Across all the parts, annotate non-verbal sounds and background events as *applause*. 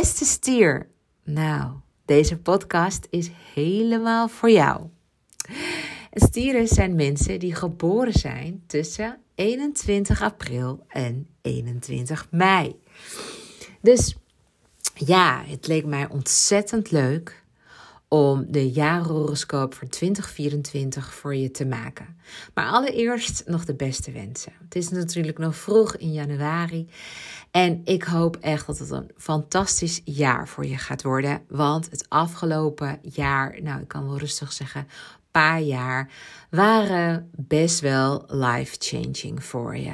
Beste stier, nou, deze podcast is helemaal voor jou. Stieren zijn mensen die geboren zijn tussen 21 april en 21 mei. Dus ja, het leek mij ontzettend leuk om de jaarhoroscoop voor 2024 voor je te maken. Maar allereerst nog de beste wensen. Het is natuurlijk nog vroeg in januari en ik hoop echt dat het een fantastisch jaar voor je gaat worden, want het afgelopen jaar, nou ik kan wel rustig zeggen, paar jaar waren best wel life-changing voor je.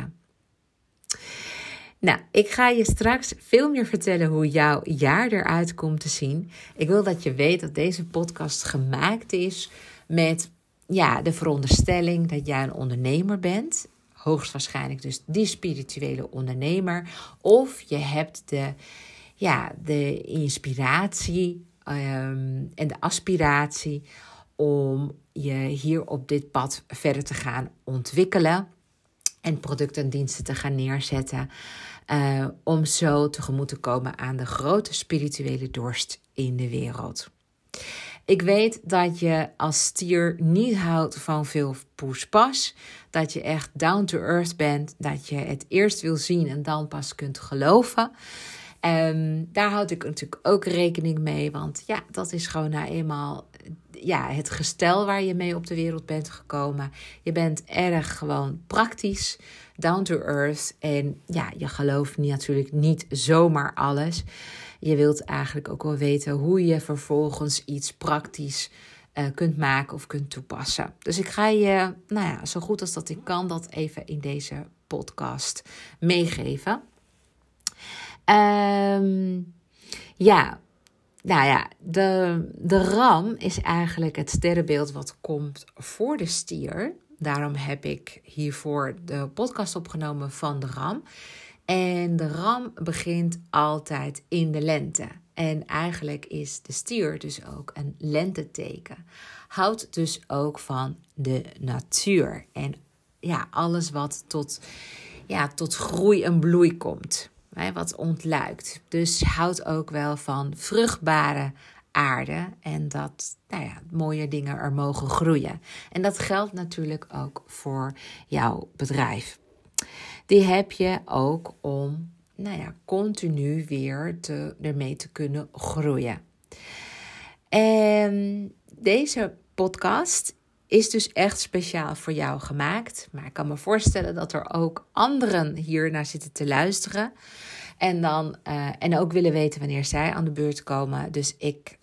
Nou, ik ga je straks veel meer vertellen hoe jouw jaar eruit komt te zien. Ik wil dat je weet dat deze podcast gemaakt is met ja, de veronderstelling dat jij een ondernemer bent. Hoogstwaarschijnlijk dus die spirituele ondernemer. Of je hebt de, ja, de inspiratie um, en de aspiratie om je hier op dit pad verder te gaan ontwikkelen en producten en diensten te gaan neerzetten. Uh, om zo tegemoet te komen aan de grote spirituele dorst in de wereld. Ik weet dat je als stier niet houdt van veel poespas. Dat je echt down to earth bent. Dat je het eerst wil zien en dan pas kunt geloven. Um, daar houd ik natuurlijk ook rekening mee. Want ja, dat is gewoon nou eenmaal ja, het gestel waar je mee op de wereld bent gekomen. Je bent erg gewoon praktisch, down to earth. En ja, je gelooft natuurlijk niet zomaar alles. Je wilt eigenlijk ook wel weten hoe je vervolgens iets praktisch uh, kunt maken of kunt toepassen. Dus ik ga je, nou ja, zo goed als dat ik kan, dat even in deze podcast meegeven. Um, ja, nou ja, de, de ram is eigenlijk het sterrenbeeld wat komt voor de stier. Daarom heb ik hiervoor de podcast opgenomen van de ram. En de ram begint altijd in de lente. En eigenlijk is de stier dus ook een lenteteken. Houdt dus ook van de natuur. En ja, alles wat tot, ja, tot groei en bloei komt wat ontluikt. Dus houdt ook wel van vruchtbare aarde en dat nou ja, mooie dingen er mogen groeien. En dat geldt natuurlijk ook voor jouw bedrijf. Die heb je ook om nou ja, continu weer te, ermee te kunnen groeien. En deze podcast is dus echt speciaal voor jou gemaakt. Maar ik kan me voorstellen dat er ook anderen hier naar zitten te luisteren. En, dan, uh, en ook willen weten wanneer zij aan de beurt komen. Dus ik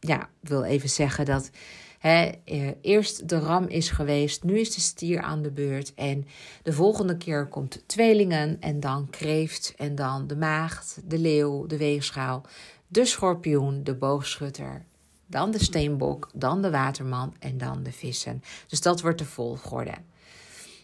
ja, wil even zeggen dat hè, eh, eerst de ram is geweest. Nu is de stier aan de beurt. En de volgende keer komt tweelingen. En dan kreeft. En dan de maagd, de leeuw, de weegschaal. De schorpioen, de boogschutter, dan de steenbok, dan de waterman en dan de vissen. Dus dat wordt de volgorde.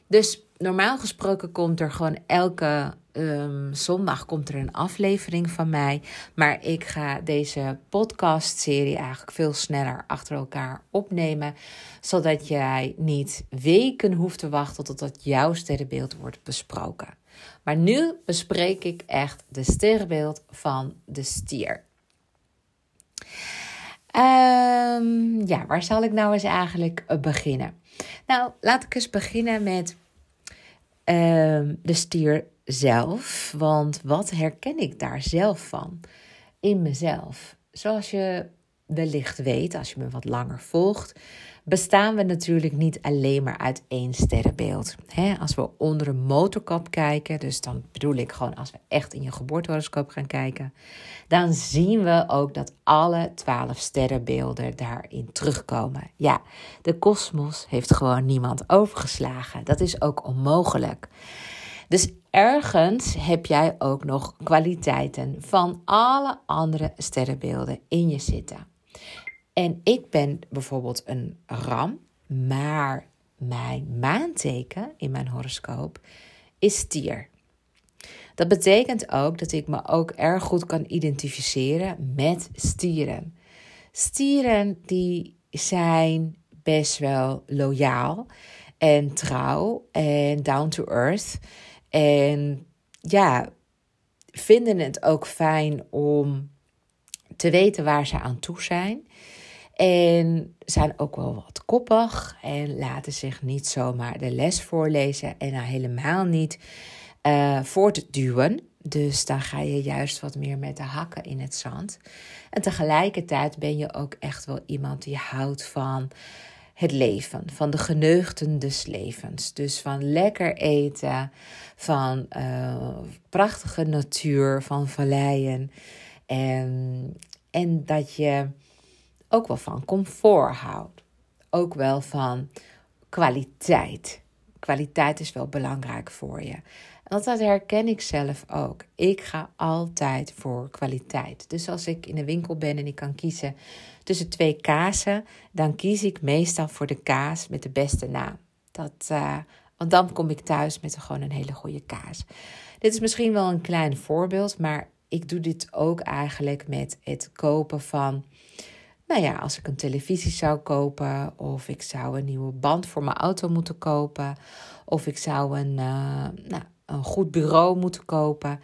Dus normaal gesproken komt er gewoon elke um, zondag komt er een aflevering van mij. Maar ik ga deze podcast-serie eigenlijk veel sneller achter elkaar opnemen. Zodat jij niet weken hoeft te wachten totdat jouw sterrenbeeld wordt besproken. Maar nu bespreek ik echt de sterrenbeeld van de stier. Um, ja, waar zal ik nou eens eigenlijk eh, beginnen? Nou, laat ik eens beginnen met um, de stier zelf. Want wat herken ik daar zelf van? In mezelf. Zoals je wellicht weet, als je me wat langer volgt, bestaan we natuurlijk niet alleen maar uit één sterrenbeeld. als we onder een motorkap kijken, dus dan bedoel ik gewoon als we echt in je geboortehoroscoop gaan kijken, dan zien we ook dat alle twaalf sterrenbeelden daarin terugkomen. Ja, de kosmos heeft gewoon niemand overgeslagen. Dat is ook onmogelijk. Dus ergens heb jij ook nog kwaliteiten van alle andere sterrenbeelden in je zitten. En ik ben bijvoorbeeld een ram, maar mijn maanteken in mijn horoscoop is stier. Dat betekent ook dat ik me ook erg goed kan identificeren met stieren. Stieren die zijn best wel loyaal en trouw en down to earth. En ja, vinden het ook fijn om te weten waar ze aan toe zijn. En zijn ook wel wat koppig en laten zich niet zomaar de les voorlezen en helemaal niet uh, voortduwen. Dus dan ga je juist wat meer met de hakken in het zand. En tegelijkertijd ben je ook echt wel iemand die houdt van het leven, van de geneugten des levens. Dus van lekker eten, van uh, prachtige natuur, van valleien. En, en dat je ook wel van comfort houdt. Ook wel van kwaliteit. Kwaliteit is wel belangrijk voor je. En dat herken ik zelf ook. Ik ga altijd voor kwaliteit. Dus als ik in de winkel ben en ik kan kiezen tussen twee kazen, dan kies ik meestal voor de kaas met de beste naam. Dat, uh, want dan kom ik thuis met gewoon een hele goede kaas. Dit is misschien wel een klein voorbeeld, maar ik doe dit ook eigenlijk met het kopen van. Nou ja, als ik een televisie zou kopen, of ik zou een nieuwe band voor mijn auto moeten kopen, of ik zou een, uh, nou, een goed bureau moeten kopen,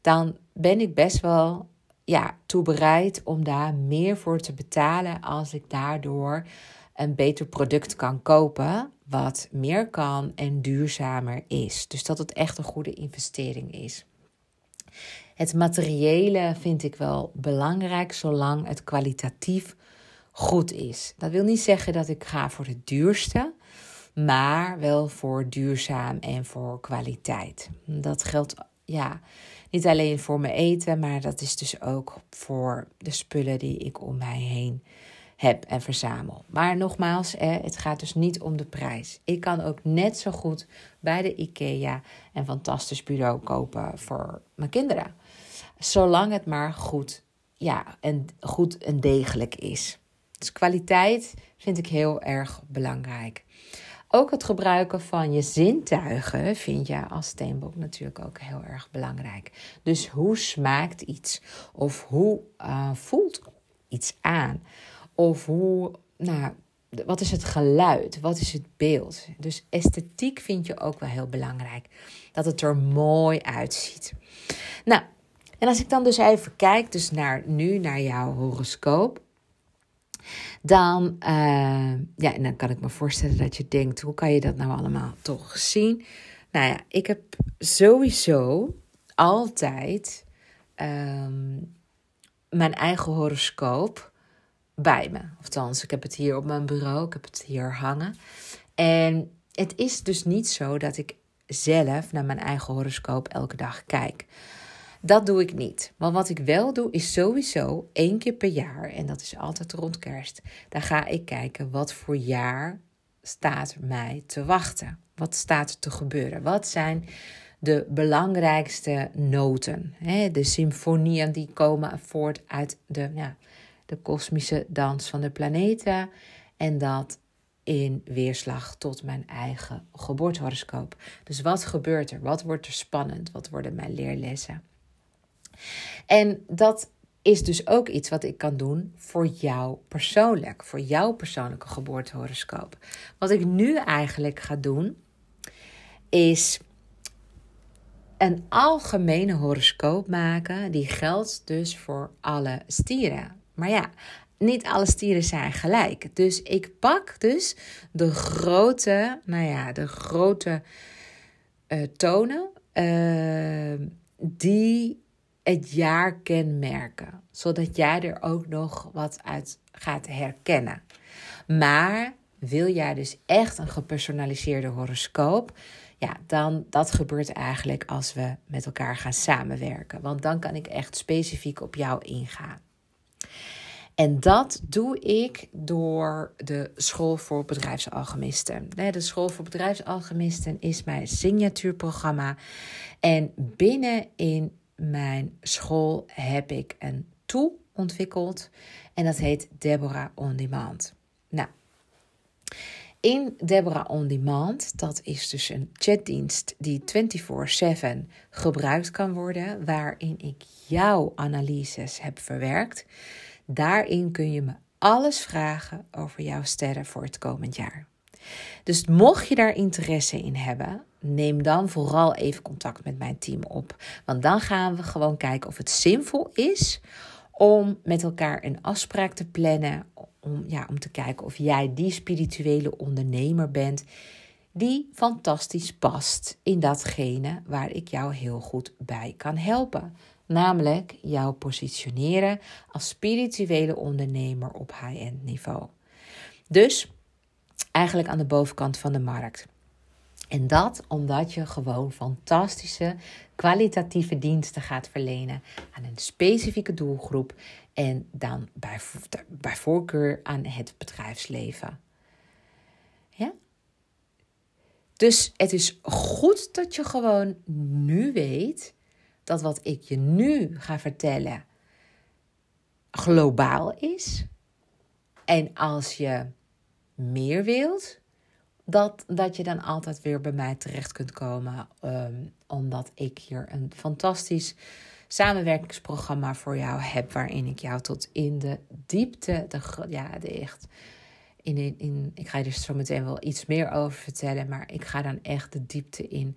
dan ben ik best wel ja, toe bereid om daar meer voor te betalen als ik daardoor een beter product kan kopen, wat meer kan en duurzamer is. Dus dat het echt een goede investering is. Het materiële vind ik wel belangrijk, zolang het kwalitatief goed is. Dat wil niet zeggen dat ik ga voor het duurste, maar wel voor duurzaam en voor kwaliteit. Dat geldt ja, niet alleen voor mijn eten, maar dat is dus ook voor de spullen die ik om mij heen heb en verzamel. Maar nogmaals, het gaat dus niet om de prijs. Ik kan ook net zo goed bij de IKEA een fantastisch bureau kopen voor mijn kinderen. Zolang het maar goed, ja, en goed en degelijk is. Dus kwaliteit vind ik heel erg belangrijk. Ook het gebruiken van je zintuigen vind je als steenbok natuurlijk ook heel erg belangrijk. Dus hoe smaakt iets? Of hoe uh, voelt iets aan? Of hoe, nou, wat is het geluid? Wat is het beeld? Dus esthetiek vind je ook wel heel belangrijk. Dat het er mooi uitziet. Nou, en als ik dan dus even kijk, dus naar nu naar jouw horoscoop. Dan, uh, ja, en dan kan ik me voorstellen dat je denkt: hoe kan je dat nou allemaal toch zien? Nou ja, ik heb sowieso altijd um, mijn eigen horoscoop bij me. Althans, ik heb het hier op mijn bureau, ik heb het hier hangen. En het is dus niet zo dat ik zelf naar mijn eigen horoscoop elke dag kijk. Dat doe ik niet. Maar wat ik wel doe, is sowieso één keer per jaar, en dat is altijd rond kerst, dan ga ik kijken wat voor jaar staat mij te wachten. Wat staat er te gebeuren? Wat zijn de belangrijkste noten? De symfonieën die komen voort uit de, ja, de kosmische dans van de planeten. En dat in weerslag tot mijn eigen geboortehoroscoop. Dus wat gebeurt er? Wat wordt er spannend? Wat worden mijn leerlessen? En dat is dus ook iets wat ik kan doen voor jou persoonlijk, voor jouw persoonlijke geboortehoroscoop. Wat ik nu eigenlijk ga doen, is een algemene horoscoop maken. Die geldt dus voor alle stieren. Maar ja, niet alle stieren zijn gelijk. Dus ik pak dus de grote, nou ja, de grote uh, tonen uh, die het jaar kenmerken, zodat jij er ook nog wat uit gaat herkennen. Maar wil jij dus echt een gepersonaliseerde horoscoop? Ja, dan dat gebeurt eigenlijk als we met elkaar gaan samenwerken. Want dan kan ik echt specifiek op jou ingaan. En dat doe ik door de School voor Bedrijfsalchemisten. De School voor Bedrijfsalchemisten is mijn signatuurprogramma. En binnenin mijn school heb ik een tool ontwikkeld en dat heet Deborah On Demand. Nou, in Deborah On Demand, dat is dus een chatdienst die 24/7 gebruikt kan worden, waarin ik jouw analyses heb verwerkt. Daarin kun je me alles vragen over jouw sterren voor het komend jaar. Dus mocht je daar interesse in hebben, neem dan vooral even contact met mijn team op. Want dan gaan we gewoon kijken of het zinvol is om met elkaar een afspraak te plannen. Om, ja, om te kijken of jij die spirituele ondernemer bent die fantastisch past in datgene waar ik jou heel goed bij kan helpen. Namelijk jou positioneren als spirituele ondernemer op high-end niveau. Dus eigenlijk aan de bovenkant van de markt. En dat omdat je gewoon fantastische, kwalitatieve diensten gaat verlenen aan een specifieke doelgroep en dan bij, bij voorkeur aan het bedrijfsleven. Ja? Dus het is goed dat je gewoon nu weet dat wat ik je nu ga vertellen globaal is. En als je meer wilt, dat, dat je dan altijd weer bij mij terecht kunt komen. Ehm, omdat ik hier een fantastisch samenwerkingsprogramma voor jou heb. Waarin ik jou tot in de diepte, de, ja, de echt. In, in, ik ga je er zo meteen wel iets meer over vertellen. Maar ik ga dan echt de diepte in.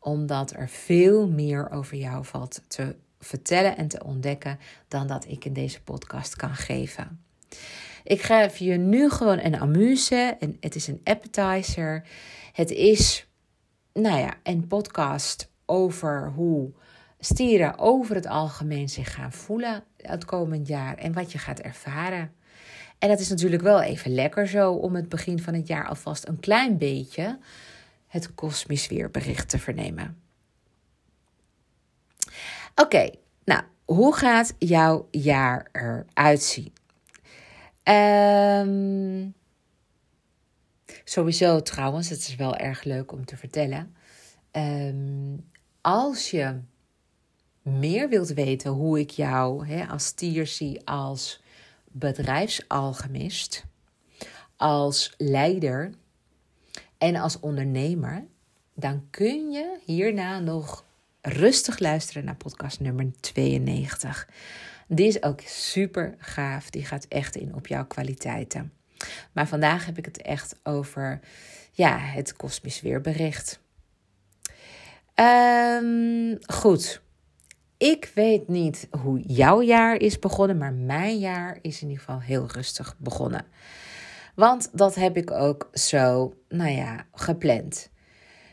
Omdat er veel meer over jou valt te vertellen en te ontdekken. dan dat ik in deze podcast kan geven. Ik geef je nu gewoon een amuse. En het is een appetizer. Het is, nou ja, een podcast over hoe stieren over het algemeen zich gaan voelen het komend jaar. En wat je gaat ervaren. En dat is natuurlijk wel even lekker zo om het begin van het jaar alvast een klein beetje het kosmisch weerbericht te vernemen. Oké, nou, hoe gaat jouw jaar eruit zien? Um, sowieso trouwens, het is wel erg leuk om te vertellen. Um, als je meer wilt weten hoe ik jou als stier zie als bedrijfsalchemist, als leider en als ondernemer, dan kun je hierna nog rustig luisteren naar podcast nummer 92. Die is ook super gaaf. Die gaat echt in op jouw kwaliteiten. Maar vandaag heb ik het echt over ja, het kosmisch weerbericht. Um, goed. Ik weet niet hoe jouw jaar is begonnen, maar mijn jaar is in ieder geval heel rustig begonnen. Want dat heb ik ook zo, nou ja, gepland.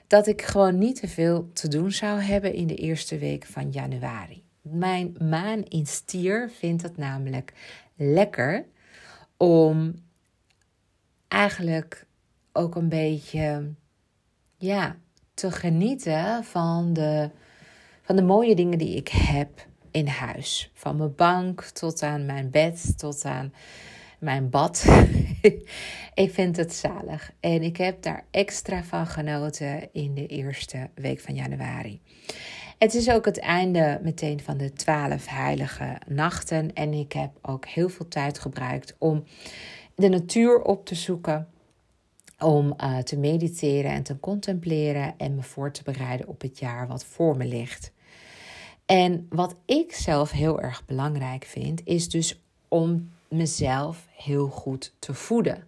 Dat ik gewoon niet te veel te doen zou hebben in de eerste week van januari. Mijn maan in stier vindt het namelijk lekker om eigenlijk ook een beetje ja, te genieten van de, van de mooie dingen die ik heb in huis. Van mijn bank tot aan mijn bed, tot aan mijn bad. *laughs* ik vind het zalig. En ik heb daar extra van genoten in de eerste week van januari. Het is ook het einde meteen van de twaalf heilige nachten. En ik heb ook heel veel tijd gebruikt om de natuur op te zoeken. Om uh, te mediteren en te contempleren en me voor te bereiden op het jaar wat voor me ligt. En wat ik zelf heel erg belangrijk vind, is dus om mezelf heel goed te voeden.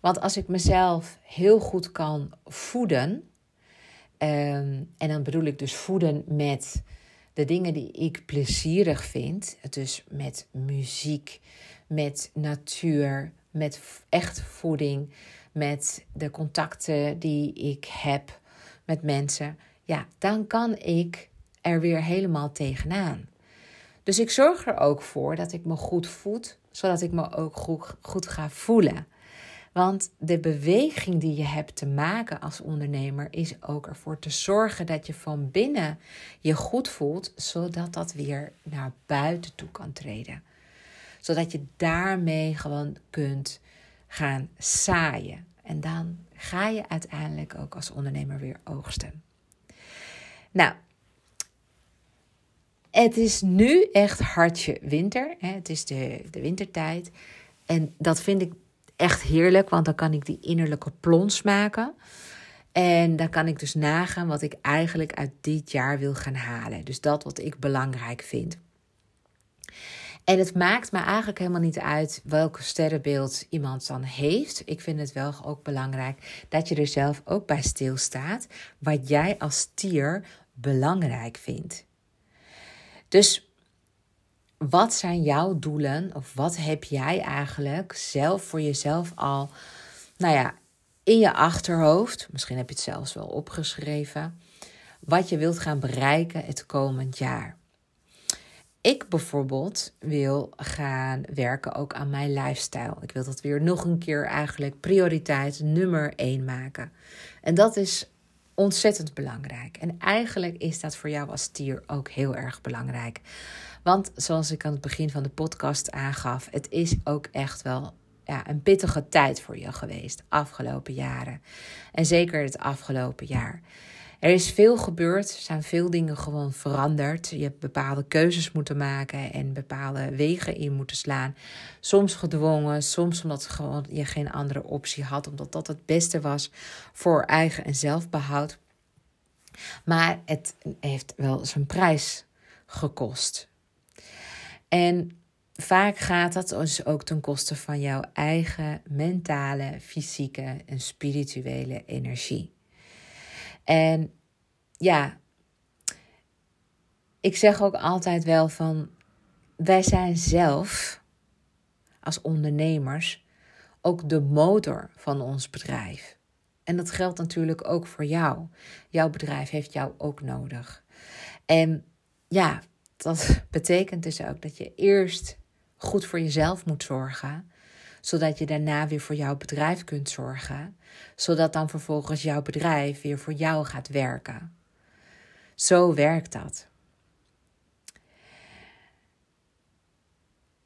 Want als ik mezelf heel goed kan voeden, Ehm, en dan bedoel ik dus voeden met de dingen die ik plezierig vind. Dus met muziek, met natuur, met echt voeding, met de contacten die ik heb met mensen. Ja, dan kan ik er weer helemaal tegenaan. Dus ik zorg er ook voor dat ik me goed voed, zodat ik me ook goed, goed ga voelen. Want de beweging die je hebt te maken als ondernemer is ook ervoor te zorgen dat je van binnen je goed voelt, zodat dat weer naar buiten toe kan treden. Zodat je daarmee gewoon kunt gaan zaaien. En dan ga je uiteindelijk ook als ondernemer weer oogsten. Nou, het is nu echt hartje winter. Het is de, de wintertijd. En dat vind ik echt heerlijk, want dan kan ik die innerlijke plons maken. En dan kan ik dus nagaan wat ik eigenlijk uit dit jaar wil gaan halen. Dus dat wat ik belangrijk vind. En het maakt me eigenlijk helemaal niet uit welke sterrenbeeld iemand dan heeft. Ik vind het wel ook belangrijk dat je er zelf ook bij stilstaat. Wat jij als stier belangrijk vindt. Dus wat zijn jouw doelen? Of wat heb jij eigenlijk zelf voor jezelf al, nou ja, in je achterhoofd? Misschien heb je het zelfs wel opgeschreven. Wat je wilt gaan bereiken het komend jaar. Ik bijvoorbeeld wil gaan werken ook aan mijn lifestyle. Ik wil dat weer nog een keer eigenlijk prioriteit nummer één maken. En dat is ontzettend belangrijk. En eigenlijk is dat voor jou als stier ook heel erg belangrijk. Want zoals ik aan het begin van de podcast aangaf, het is ook echt wel ja, een pittige tijd voor je geweest, afgelopen jaren. En zeker het afgelopen jaar. Er is veel gebeurd, zijn veel dingen gewoon veranderd. Je hebt bepaalde keuzes moeten maken en bepaalde wegen in moeten slaan. Soms gedwongen, soms omdat gewoon je geen andere optie had, omdat dat het beste was voor eigen en zelfbehoud. Maar het heeft wel zijn prijs gekost. En vaak gaat dat dus ook ten koste van jouw eigen mentale, fysieke en spirituele energie. En ja, ik zeg ook altijd wel van wij zijn zelf als ondernemers ook de motor van ons bedrijf. En dat geldt natuurlijk ook voor jou. Jouw bedrijf heeft jou ook nodig. En ja, dat *laughs* betekent dus ook dat je eerst goed voor jezelf moet zorgen, zodat je daarna weer voor jouw bedrijf kunt zorgen, zodat dan vervolgens jouw bedrijf weer voor jou gaat werken. Zo werkt dat.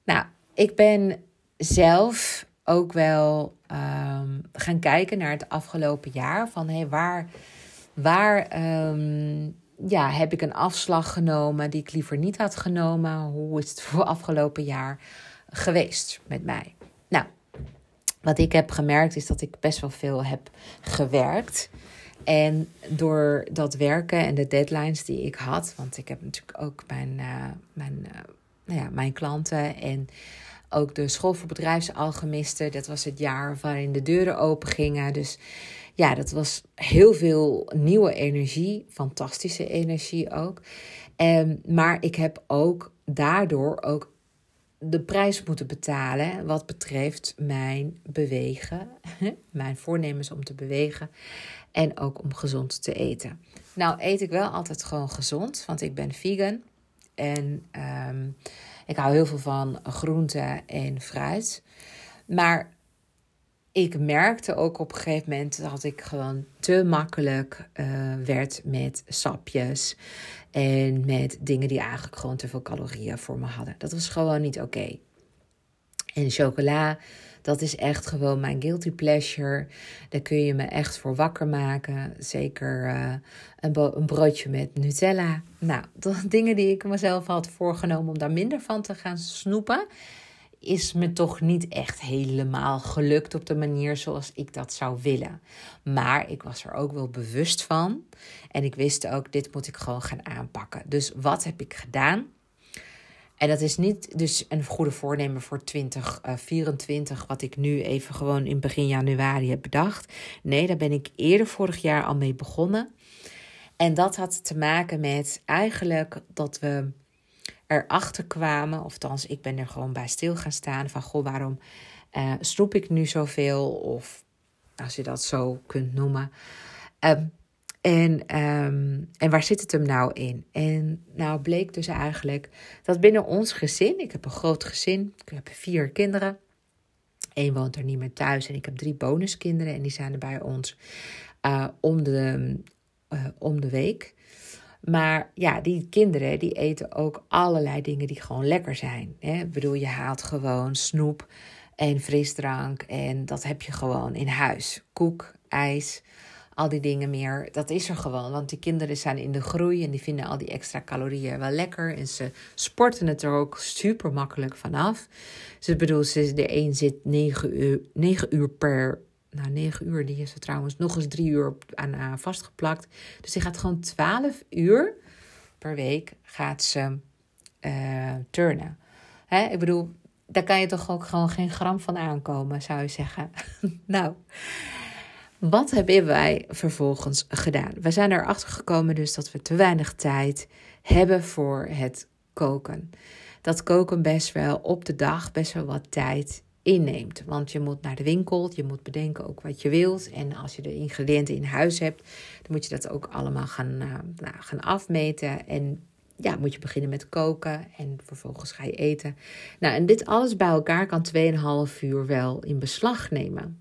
Nou, ik ben zelf ook wel um, gaan kijken naar het afgelopen jaar. Van hey, waar, waar um, ja, heb ik een afslag genomen die ik liever niet had genomen? Hoe is het voor afgelopen jaar geweest met mij? Nou, wat ik heb gemerkt is dat ik best wel veel heb gewerkt. En door dat werken en de deadlines die ik had, want ik heb natuurlijk ook mijn, uh, mijn, uh, nou ja, mijn klanten en ook de school voor bedrijfsalchemisten. Dat was het jaar waarin de deuren open gingen. Dus ja, dat was heel veel nieuwe energie, fantastische energie ook. Um, maar ik heb ook daardoor ook de prijs moeten betalen wat betreft mijn bewegen, mijn voornemens om te bewegen en ook om gezond te eten. Nou eet ik wel altijd gewoon gezond, want ik ben vegan en um, ik hou heel veel van groente en fruit. Maar ik merkte ook op een gegeven moment dat ik gewoon te makkelijk uh, werd met sapjes. En met dingen die eigenlijk gewoon te veel calorieën voor me hadden. Dat was gewoon niet oké. En chocola, dat is echt gewoon mijn guilty pleasure. Daar kun je me echt voor wakker maken. Zeker uh, een, een, broodje met Nutella. Nou, *laughs* dingen die ik mezelf had voorgenomen om daar minder van te gaan snoepen is me toch niet echt helemaal gelukt op de manier zoals ik dat zou willen. Maar ik was er ook wel bewust van. En ik wist ook, dit moet ik gewoon gaan aanpakken. Dus wat heb ik gedaan? En dat is niet dus een goede voornemen voor 2024, wat ik nu even gewoon in begin januari heb bedacht. Nee, daar ben ik eerder vorig jaar al mee begonnen. En dat had te maken met eigenlijk dat we erachter kwamen, of ik ben er gewoon bij stil gaan staan van goh, waarom uh, snoep ik nu zoveel? Of als je dat zo kunt noemen. Um, en, um, en waar zit het hem nou in? En nou bleek dus eigenlijk dat binnen ons gezin, ik heb een groot gezin, ik heb vier kinderen. Eén woont er niet meer thuis en ik heb drie bonuskinderen en die zijn er bij ons uh, om, de, uh, om de week. Maar ja, die kinderen die eten ook allerlei dingen die gewoon lekker zijn. Hè? Ik bedoel, je haalt gewoon snoep en frisdrank en dat heb je gewoon in huis. Koek, ijs, al die dingen meer. Dat is er gewoon, want die kinderen zijn in de groei en die vinden al die extra calorieën wel lekker. En ze sporten het er ook super makkelijk vanaf. Dus ik bedoel, de een zit 9 uur, 9 uur per nou, 9 uur, die is er trouwens nog eens drie uur aan uh, vastgeplakt. Dus die gaat gewoon 12 uur per week gaat ze uh, turnen. Hè? Ik bedoel, daar kan je toch ook gewoon geen gram van aankomen, zou je zeggen. *laughs* nou, wat hebben wij vervolgens gedaan? We zijn erachter gekomen dus dat we te weinig tijd hebben voor het koken. dat koken best wel op de dag best wel wat tijd inneemt. Want je moet naar de winkel, je moet bedenken ook wat je wilt. En als je de ingrediënten in huis hebt, dan moet je dat ook allemaal gaan, uh, nou, gaan afmeten. En ja, moet je beginnen met koken en vervolgens ga je eten. Nou, en dit alles bij elkaar kan 2,5 uur wel in beslag nemen.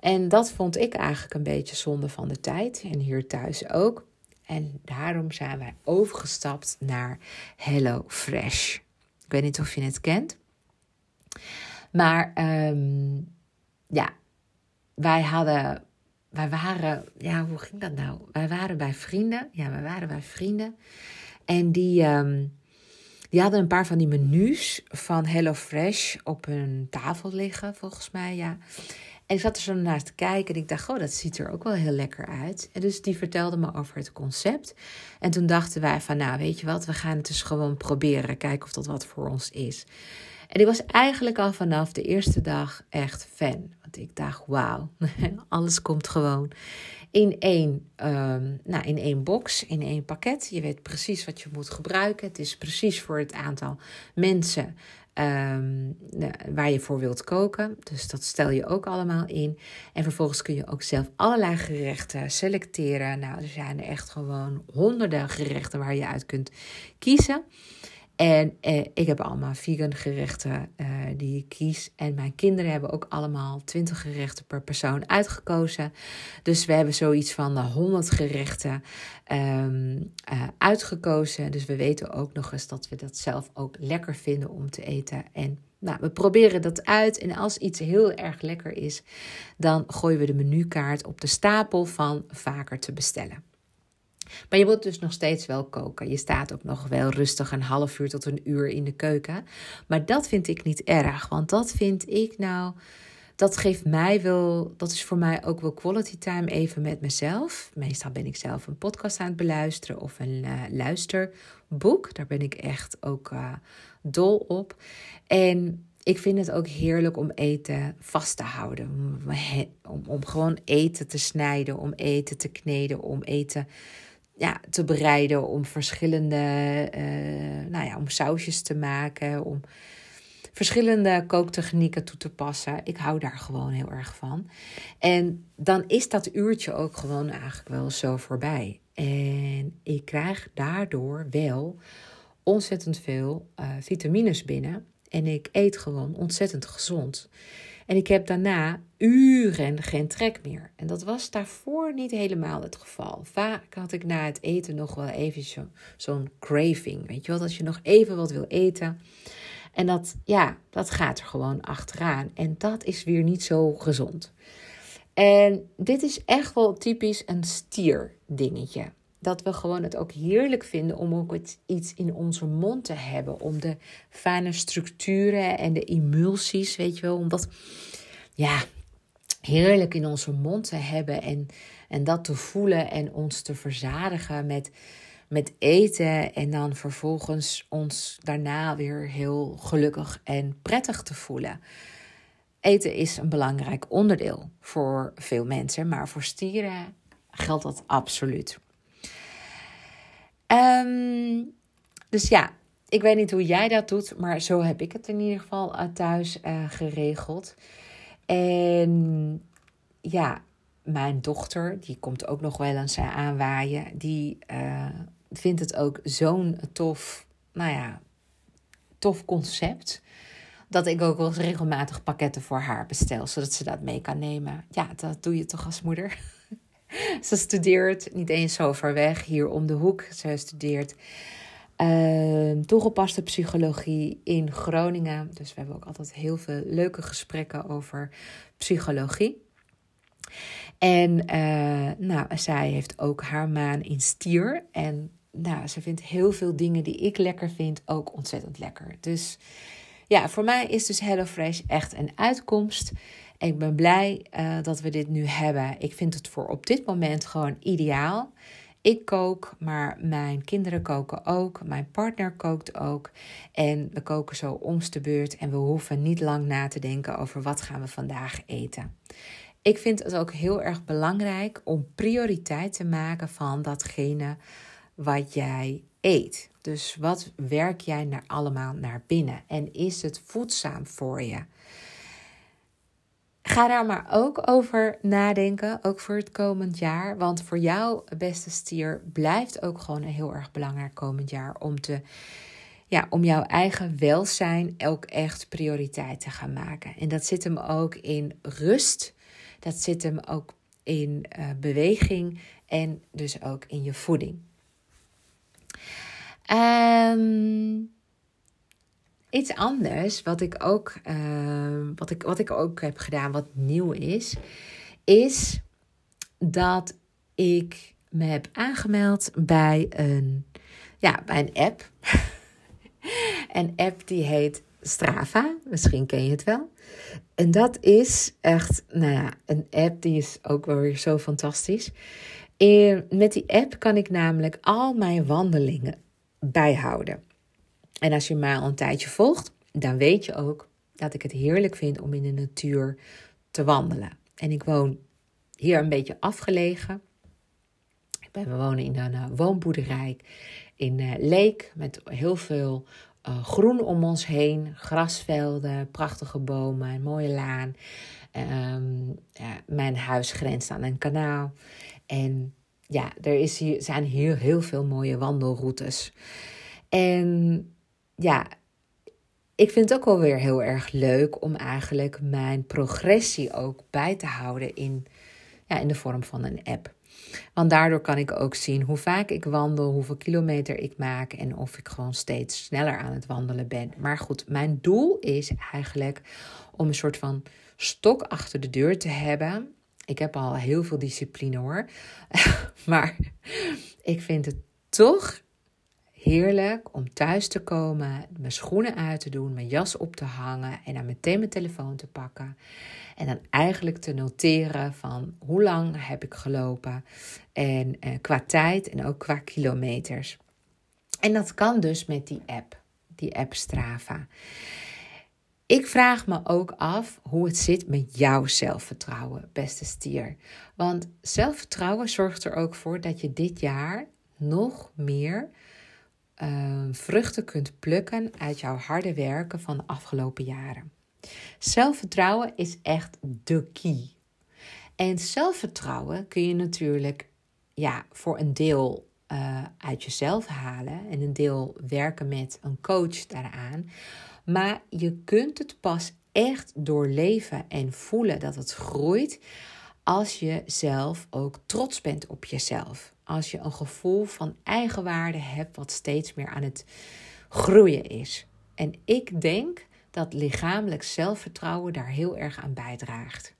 En dat vond ik eigenlijk een beetje zonde van de tijd. En hier thuis ook. En daarom zijn wij overgestapt naar Hello Fresh. Ik weet niet of je het kent. Maar um, ja, wij hadden, wij waren, ja, hoe ging dat nou? Wij waren bij vrienden. Ja, wij waren bij vrienden. En die, um, die hadden een paar van die menus van HelloFresh op hun tafel liggen, volgens mij, ja. En ik zat er zo naar te kijken en ik dacht, oh, dat ziet er ook wel heel lekker uit. En dus die vertelde me over het concept. En toen dachten wij van, nou, weet je wat, we gaan het dus gewoon proberen, kijken of dat wat voor ons is. En ik was eigenlijk al vanaf de eerste dag echt fan. Want ik dacht, wauw, *laughs* alles komt gewoon in één, um, nou, in één box, in één pakket. Je weet precies wat je moet gebruiken. Het is precies voor het aantal mensen um, waar je voor wilt koken. Dus dat stel je ook allemaal in. En vervolgens kun je ook zelf allerlei gerechten selecteren. Nou, er zijn er echt gewoon honderden gerechten waar je uit kunt kiezen. En eh, ik heb allemaal vegan gerechten eh, die ik kies. En mijn kinderen hebben ook allemaal 20 gerechten per persoon uitgekozen. Dus we hebben zoiets van 100 gerechten um, uh, uitgekozen. Dus we weten ook nog eens dat we dat zelf ook lekker vinden om te eten. En nou, we proberen dat uit. En als iets heel erg lekker is, dan gooien we de menukaart op de stapel van vaker te bestellen. Maar je moet dus nog steeds wel koken. Je staat ook nog wel rustig een half uur tot een uur in de keuken. Maar dat vind ik niet erg, want dat vind ik nou. Dat geeft mij wel, dat is voor mij ook wel quality time even met mezelf. Meestal ben ik zelf een podcast aan het beluisteren of een uh, luisterboek. Daar ben ik echt ook uh, dol op. En ik vind het ook heerlijk om eten vast te houden. Om, om, om gewoon eten te snijden, om eten te kneden, om eten ja, te bereiden, om verschillende, uh, nou ja, om sausjes te maken, om verschillende kooktechnieken toe te passen. Ik hou daar gewoon heel erg van. En dan is dat uurtje ook gewoon eigenlijk wel zo voorbij. En ik krijg daardoor wel ontzettend veel uh, vitamines binnen. En ik eet gewoon ontzettend gezond. En ik heb daarna uren geen trek meer. En dat was daarvoor niet helemaal het geval. Vaak had ik na het eten nog wel even zo'n craving. Weet je wel, als je nog even wat wil eten. En dat, ja, dat gaat er gewoon achteraan. En dat is weer niet zo gezond. En dit is echt wel typisch een stierdingetje. Dat we gewoon het ook heerlijk vinden om ook iets in onze mond te hebben. Om de fijne structuren en de emulsies, weet je wel. Om dat, ja, heerlijk in onze mond te hebben. En, en dat te voelen en ons te verzadigen met, met eten. En dan vervolgens ons daarna weer heel gelukkig en prettig te voelen. Eten is een belangrijk onderdeel voor veel mensen, maar voor stieren geldt dat absoluut. Um, dus ja, ik weet niet hoe jij dat doet, maar zo heb ik het in ieder geval eh, thuis uh, geregeld. En ja, mijn dochter, die komt ook nog wel eens aanwaaien, die vindt het ook zo'n tof, nou ja, tof concept. Dat ik ook wel regelmatig pakketten voor haar bestel, zodat ze dat mee kan nemen. Ja, dat doe je toch als moeder. *laughs* *laughs* ze studeert niet eens zo ver weg, hier om de hoek. Ze studeert uh, toegepaste psychologie in Groningen. Dus we hebben ook altijd heel veel leuke gesprekken over psychologie. En uh, nou, zij heeft ook haar maan in stier. En nou, ze vindt heel veel dingen die ik lekker vind ook ontzettend lekker. Dus ja, voor mij is dus HelloFresh echt een uitkomst. Ik ben blij uh, dat we dit nu hebben. Ik vind het voor op dit moment gewoon ideaal. Ik kook, maar mijn kinderen koken ook. Mijn partner kookt ook. En we koken zo omste de beurt. En we hoeven niet lang na te denken over wat gaan we vandaag eten. Ik vind het ook heel erg belangrijk om prioriteit te maken van datgene wat jij eet. Dus wat werk jij naar allemaal naar binnen? En is het voedzaam voor je? Ga daar maar ook over nadenken, ook voor het komend jaar. Want voor jou, beste stier, blijft ook gewoon heel erg belangrijk komend jaar om te. Ja, om jouw eigen welzijn ook echt prioriteit te gaan maken. En dat zit hem ook in rust. Dat zit hem ook in uh, beweging en dus ook in je voeding. Um, iets anders, wat ik, ook, uh, wat, ik, wat ik ook heb gedaan, wat nieuw is, is dat ik me heb aangemeld bij een, ja, bij een app. *laughs* een app die heet Strava. Misschien ken je het wel. En dat is echt, nou ja, een app die is ook wel weer zo fantastisch. En met die app kan ik namelijk al mijn wandelingen bijhouden. En als je mij al een tijdje volgt, dan weet je ook dat ik het heerlijk vind om in de natuur te wandelen. En ik woon hier een beetje afgelegen. We wonen in een uh, woonboerderij in uh, Leek met heel veel uh, groen om ons heen. Grasvelden, prachtige bomen, een mooie laan. Um, ja, mijn huis grenst aan een kanaal. En ja, er is hier, zijn hier heel veel mooie wandelroutes. En ja, ik vind het ook wel weer heel erg leuk om eigenlijk mijn progressie ook bij te houden in, ja, in de vorm van een app. Want daardoor kan ik ook zien hoe vaak ik wandel, hoeveel kilometer ik maak en of ik gewoon steeds sneller aan het wandelen ben. Maar goed, mijn doel is eigenlijk om een soort van stok achter de deur te hebben. Ik heb al heel veel discipline hoor. *laughs* maar ik vind het toch heerlijk om thuis te komen, mijn schoenen uit te doen, mijn jas op te hangen en dan meteen mijn telefoon te pakken. En dan eigenlijk te noteren van hoe lang heb ik gelopen en eh, qua tijd en ook qua kilometers. En dat kan dus met die app, die app Strava. Ik vraag me ook af hoe het zit met jouw zelfvertrouwen, beste stier. Want zelfvertrouwen zorgt er ook voor dat je dit jaar nog meer uh, vruchten kunt plukken uit jouw harde werken van de afgelopen jaren. Zelfvertrouwen is echt de key. En zelfvertrouwen kun je natuurlijk ja, voor een deel uh, uit jezelf halen en een deel werken met een coach daaraan. Maar je kunt het pas echt doorleven en voelen dat het groeit als je zelf ook trots bent op jezelf. Als je een gevoel van eigenwaarde hebt wat steeds meer aan het groeien is. En ik denk dat lichamelijk zelfvertrouwen daar heel erg aan bijdraagt.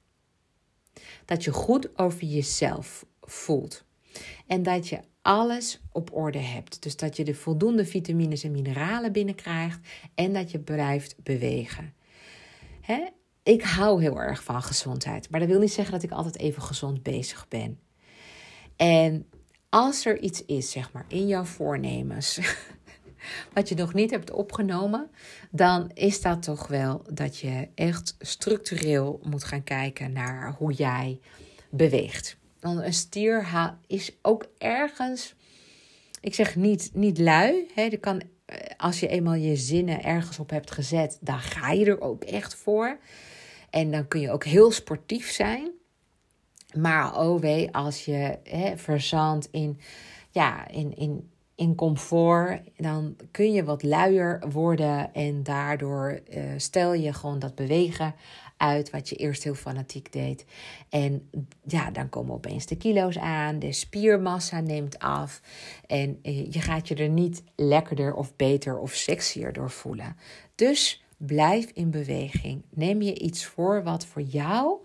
Dat je goed over jezelf voelt. En dat je alles op orde hebt. Dus dat je de voldoende vitamines en mineralen binnenkrijgt en dat je blijft bewegen. Hè? Ik hou heel erg van gezondheid, maar dat wil niet zeggen dat ik altijd even gezond bezig ben. En als er iets is, zeg maar, in jouw voornemens, *laughs* wat je nog niet hebt opgenomen, dan is dat toch wel dat je echt structureel moet gaan kijken naar hoe jij beweegt. Want een stier is ook ergens, ik zeg niet, niet lui. Hè, kan, eh, als je eenmaal je zinnen ergens op hebt gezet, dan ga je er ook echt voor. En dan kun je ook heel sportief zijn. Maar oh wee, als je hè, verzandt in, ja, in, in, in comfort, dan kun je wat luier worden. En daardoor uh, stel je gewoon dat bewegen uit wat je eerst heel fanatiek deed. En ja, dan komen opeens de kilo's aan, de spiermassa neemt af. En uh, je gaat je er niet lekkerder of beter of sexier door voelen. Dus blijf in beweging. Neem je iets voor wat voor jou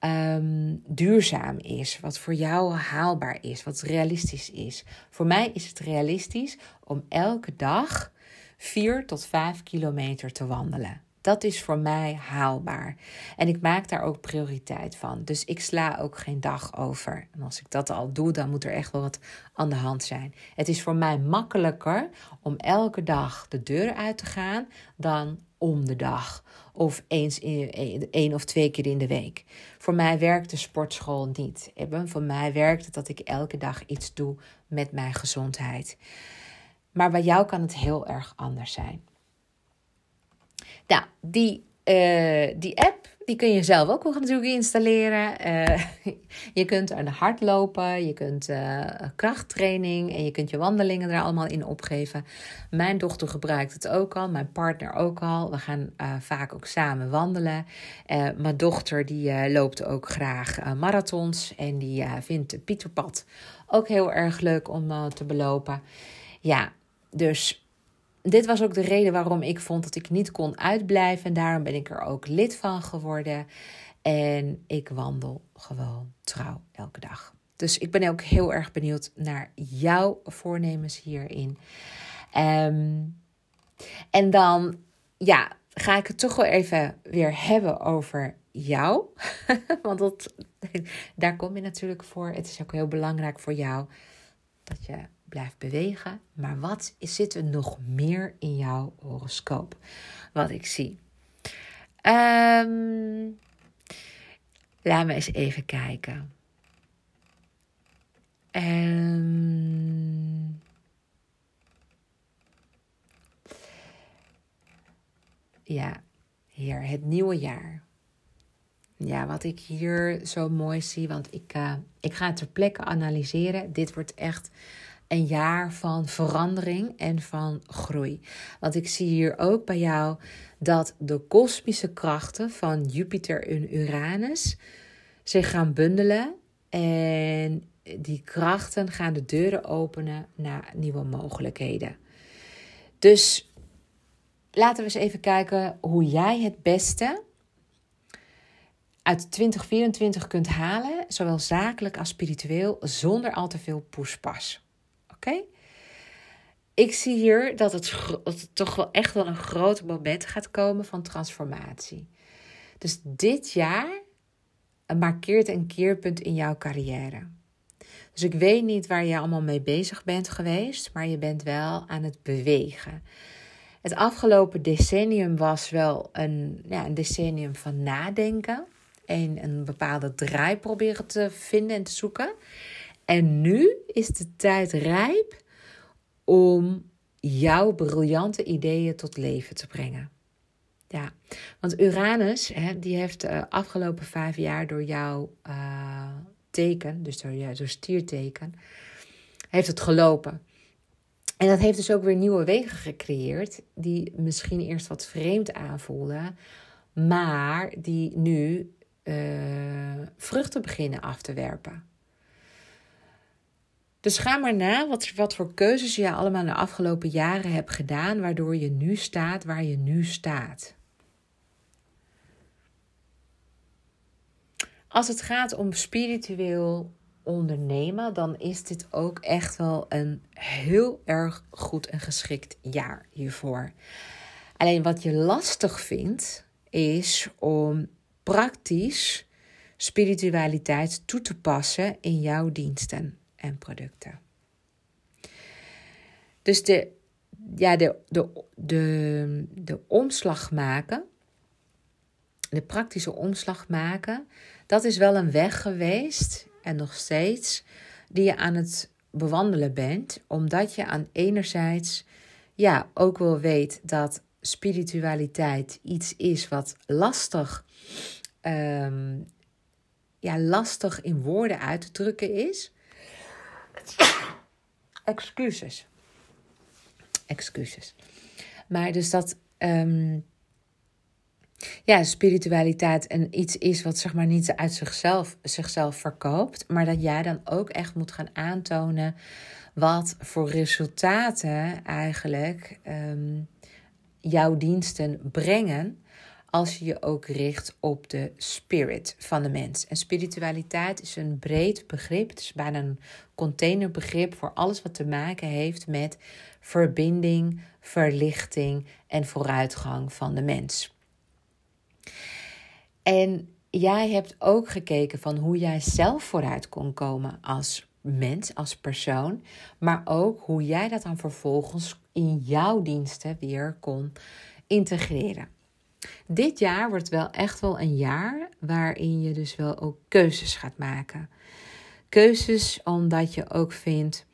um, duurzaam is, wat voor jou haalbaar is, wat realistisch is. Voor mij is het realistisch om elke dag 4 tot 5 kilometer te wandelen. Dat is voor mij haalbaar. En ik maak daar ook prioriteit van. Dus ik sla ook geen dag over. En als ik dat al doe, dan moet er echt wel wat aan de hand zijn. Het is voor mij makkelijker om elke dag de deur uit te gaan dan om de dag. Of eens in, één of twee keer in de week. Voor mij werkt de sportschool niet. Voor mij werkt het dat ik elke dag iets doe met mijn gezondheid. Maar bij jou kan het heel erg anders zijn. Nou, die, uh, die app die kun je zelf ook natuurlijk installeren. Uh, *laughs* je kunt aan de hard lopen, je kunt uh, krachttraining en je kunt je wandelingen er allemaal in opgeven. Mijn dochter gebruikt het ook al, mijn partner ook al. We gaan vaak ook samen wandelen. mijn dochter die loopt ook graag marathons en die vindt Pieterpad ook heel erg leuk om te belopen. Ja, dus dit was ook de reden waarom ik vond dat ik niet kon uitblijven. En daarom ben ik er ook lid van geworden. En ik wandel gewoon trouw elke dag. Dus ik ben ook heel erg benieuwd naar jouw voornemens hierin. Um, en dan, ja, ga ik het toch wel even weer hebben over jou. *laughs* Want dat, *laughs* daar kom je natuurlijk voor. Het is ook heel belangrijk voor jou dat je blijft bewegen. Maar wat zit er nog meer in jouw horoscoop? Wat ik zie. Um, laat me eens even kijken. Um, ja, hier, het nieuwe jaar. Ja, wat ik hier zo mooi zie, want ik, uh, ik ga het ter plekke analyseren. Dit wordt echt een jaar van verandering en van groei. Want ik zie hier ook bij jou dat de kosmische krachten van Jupiter en Uranus zich gaan bundelen. En die krachten gaan de deuren openen naar nieuwe mogelijkheden. Dus laten we eens even kijken hoe jij het beste uit 2024 kunt halen, zowel zakelijk als spiritueel, zonder al te veel poespas. Oké? Ik zie hier dat het, toch wel echt wel een groot moment gaat komen van transformatie. Dus dit jaar markeert een keerpunt in jouw carrière. Dus ik weet niet waar je allemaal mee bezig bent geweest, maar je bent wel aan het bewegen. Het afgelopen decennium was wel een, ja, een decennium van nadenken en een bepaalde draai proberen te vinden en te zoeken. En nu is de tijd rijp om jouw briljante ideeën tot leven te brengen. Ja, want Uranus, hè, die heeft de afgelopen vijf jaar door jouw uh, teken, dus door jouw stierteken, heeft het gelopen. En dat heeft dus ook weer nieuwe wegen gecreëerd, die misschien eerst wat vreemd aanvoelden, maar die nu uh, vruchten beginnen af te werpen. Dus ga maar na wat, wat voor keuzes je allemaal de afgelopen jaren hebt gedaan, waardoor je nu staat waar je nu staat. Als het gaat om spiritueel ondernemen, dan is dit ook echt wel een heel erg goed en geschikt jaar hiervoor. Alleen wat je lastig vindt, is om praktisch spiritualiteit toe te passen in jouw diensten en producten. Dus de, ja, de, de, de, de omslag maken, de praktische omslag maken, dat is wel een weg geweest en nog steeds die je aan het bewandelen bent, omdat je aan enerzijds ja, ook wel weet dat spiritualiteit iets is wat lastig, um, ja, lastig in woorden uit te drukken is. Excuses. Excuses. Maar dus dat. Um, ja, spiritualiteit en iets is wat zeg maar niet uit zichzelf, zichzelf verkoopt, maar dat jij dan ook echt moet gaan aantonen wat voor resultaten eigenlijk um, jouw diensten brengen als je je ook richt op de spirit van de mens. En spiritualiteit is een breed begrip. Het is bijna een containerbegrip voor alles wat te maken heeft met verbinding, verlichting en vooruitgang van de mens. En jij hebt ook gekeken van hoe jij zelf vooruit kon komen als mens, als persoon, maar ook hoe jij dat dan vervolgens in jouw diensten weer kon integreren. Dit jaar wordt wel echt wel een jaar waarin je dus wel ook keuzes gaat maken. Keuzes omdat je ook vindt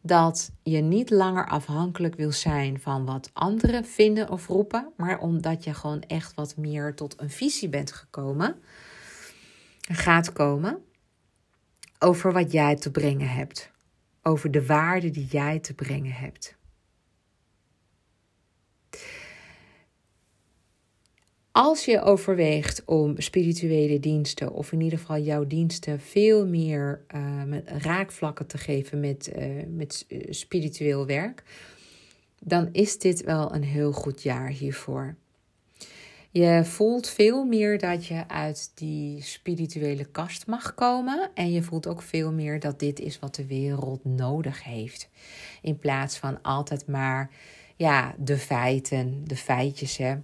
dat je niet langer afhankelijk wil zijn van wat anderen vinden of roepen, maar omdat je gewoon echt wat meer tot een visie bent gekomen, gaat komen over wat jij te brengen hebt, over de waarde die jij te brengen hebt. Als je overweegt om spirituele diensten, of in ieder geval jouw diensten, veel meer uh, met raakvlakken te geven met, uh, met eh, spiritueel werk, dan is dit wel een heel goed jaar hiervoor. Je voelt veel meer dat je uit die spirituele kast mag komen. En je voelt ook veel meer dat dit is wat de wereld nodig heeft. In plaats van altijd maar ja, de feiten, de feitjes. Hè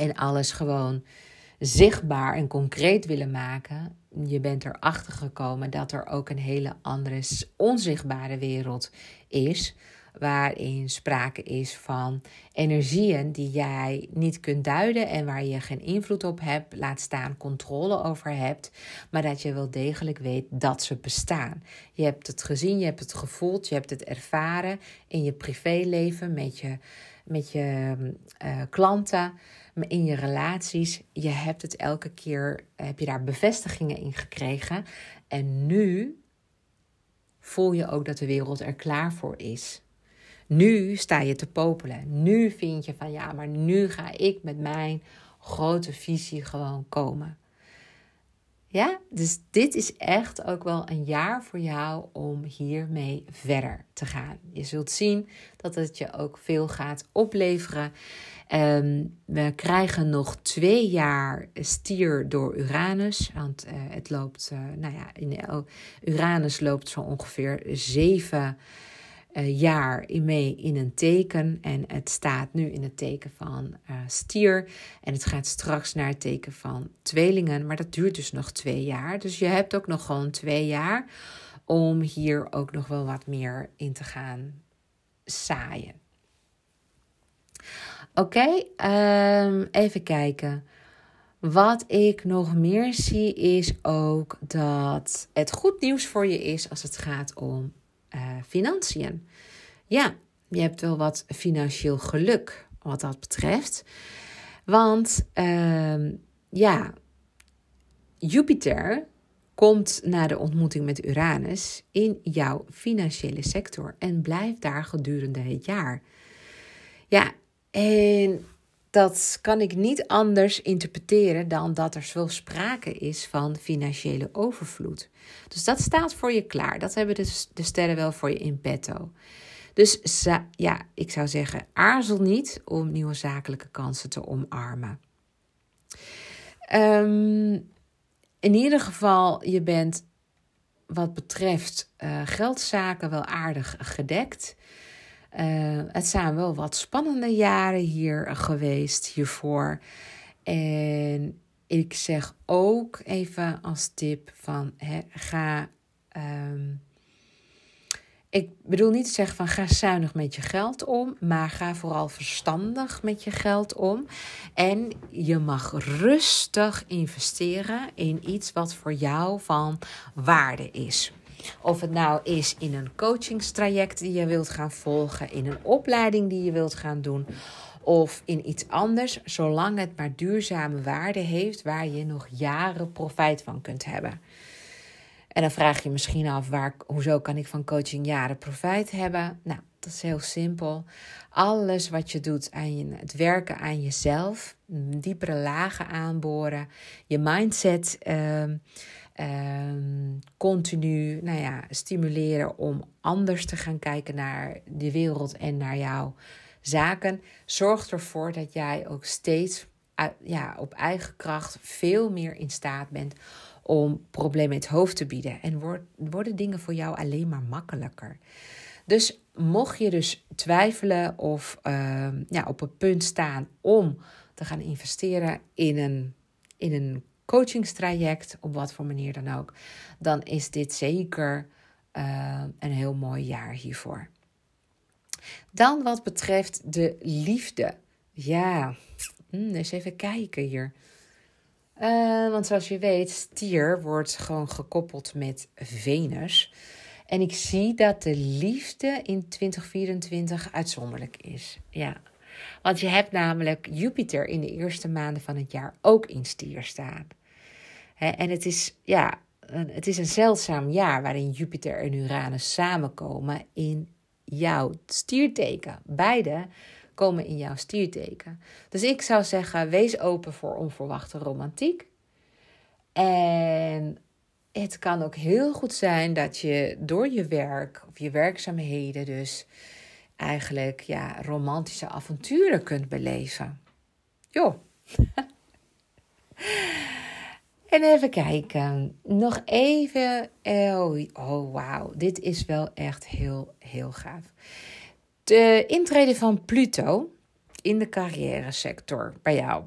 en alles gewoon zichtbaar en concreet willen maken. Je bent erachter gekomen dat er ook een hele andere onzichtbare wereld is. Waarin sprake is van energieën die jij niet kunt duiden en waar je geen invloed op hebt, laat staan controle over hebt, maar dat je wel degelijk weet dat ze bestaan. Je hebt het gezien, je hebt het gevoeld, je hebt het ervaren in je privéleven met je, met je uh, klanten in je relaties. Je hebt het elke keer, heb je daar bevestigingen in gekregen. En nu voel je ook dat de wereld er klaar voor is. Nu sta je te popelen. Nu vind je van ja, maar nu ga ik met mijn grote visie gewoon komen. Ja, dus dit is echt ook wel een jaar voor jou om hiermee verder te gaan. Je zult zien dat het je ook veel gaat opleveren. Ehm, we krijgen nog twee jaar stier door Uranus. Want uh, het loopt, uh, nou ja, in, Uranus loopt zo ongeveer zeven uh, jaar mee in een teken. En het staat nu in het teken van stier. En het gaat straks naar het teken van tweelingen. Maar dat duurt dus nog twee jaar. Dus je hebt ook nog gewoon twee jaar om hier ook nog wel wat meer in te gaan zaaien. Oké, ehm, even kijken. Wat ik nog meer zie is ook dat het goed nieuws voor je is als het gaat om uh, financiën. Ja, je hebt wel wat financieel geluk wat dat betreft. Want uh, ja, Jupiter komt na de ontmoeting met Uranus in jouw financiële sector en blijft daar gedurende het jaar. Ja, en dat kan ik niet anders interpreteren dan dat er zo sprake is van financiële overvloed. Dus dat staat voor je klaar. Dat hebben de, de sterren wel voor je in petto. Dus ja, ik zou zeggen, aarzel niet om nieuwe zakelijke kansen te omarmen. Um, in ieder geval, je bent wat betreft uh, geldzaken wel aardig gedekt. Uh, het zijn wel wat spannende jaren hier geweest hiervoor. En ik zeg ook even als tip van ga. Um, ik bedoel niet te zeggen van ga zuinig met je geld om, maar ga vooral verstandig met je geld om. En je mag rustig investeren in iets wat voor jou van waarde is. Of het nou is in een coachingstraject die je wilt gaan volgen, in een opleiding die je wilt gaan doen, of in iets anders, zolang het maar duurzame waarde heeft waar je nog jaren profijt van kunt hebben. En dan vraag je misschien af, waar, hoezo kan ik van coaching jaren profijt hebben? Nou, dat is heel simpel. Alles wat je doet aan het werken aan jezelf, diepere lagen aanboren, je mindset uh, continu nou ja, stimuleren om anders te gaan kijken naar de wereld en naar jouw zaken, zorgt ervoor dat jij ook steeds ja, op eigen kracht veel meer in staat bent om problemen het hoofd te bieden. En worden dingen voor jou alleen maar makkelijker. Dus mocht je dus twijfelen of uh, ja, op het punt staan om te gaan investeren in een, in een coachingstraject, op wat voor manier dan ook, dan is dit zeker uh, een heel mooi jaar hiervoor. Dan wat betreft de liefde. Ja, hmm, eens even kijken hier. Uh, want zoals je weet, stier wordt gewoon gekoppeld met Venus. En ik zie dat de liefde in 2024 uitzonderlijk is. Ja. Want je hebt namelijk Jupiter in de eerste maanden van het jaar ook in stier staan. En het is, ja, het is een zeldzaam jaar waarin Jupiter en Uranus samenkomen in jouw stierteken. Beide komen in jouw stierteken. Dus ik zou zeggen, wees open voor onverwachte romantiek. En het kan ook heel goed zijn dat je door je werk of je werkzaamheden dus eigenlijk ja, romantische avonturen kunt beleven. Jo. *laughs* en even kijken. Nog even. Oh, oh wauw. Dit is wel echt heel, heel gaaf. De intrede van Pluto in de carrière sector bij jou.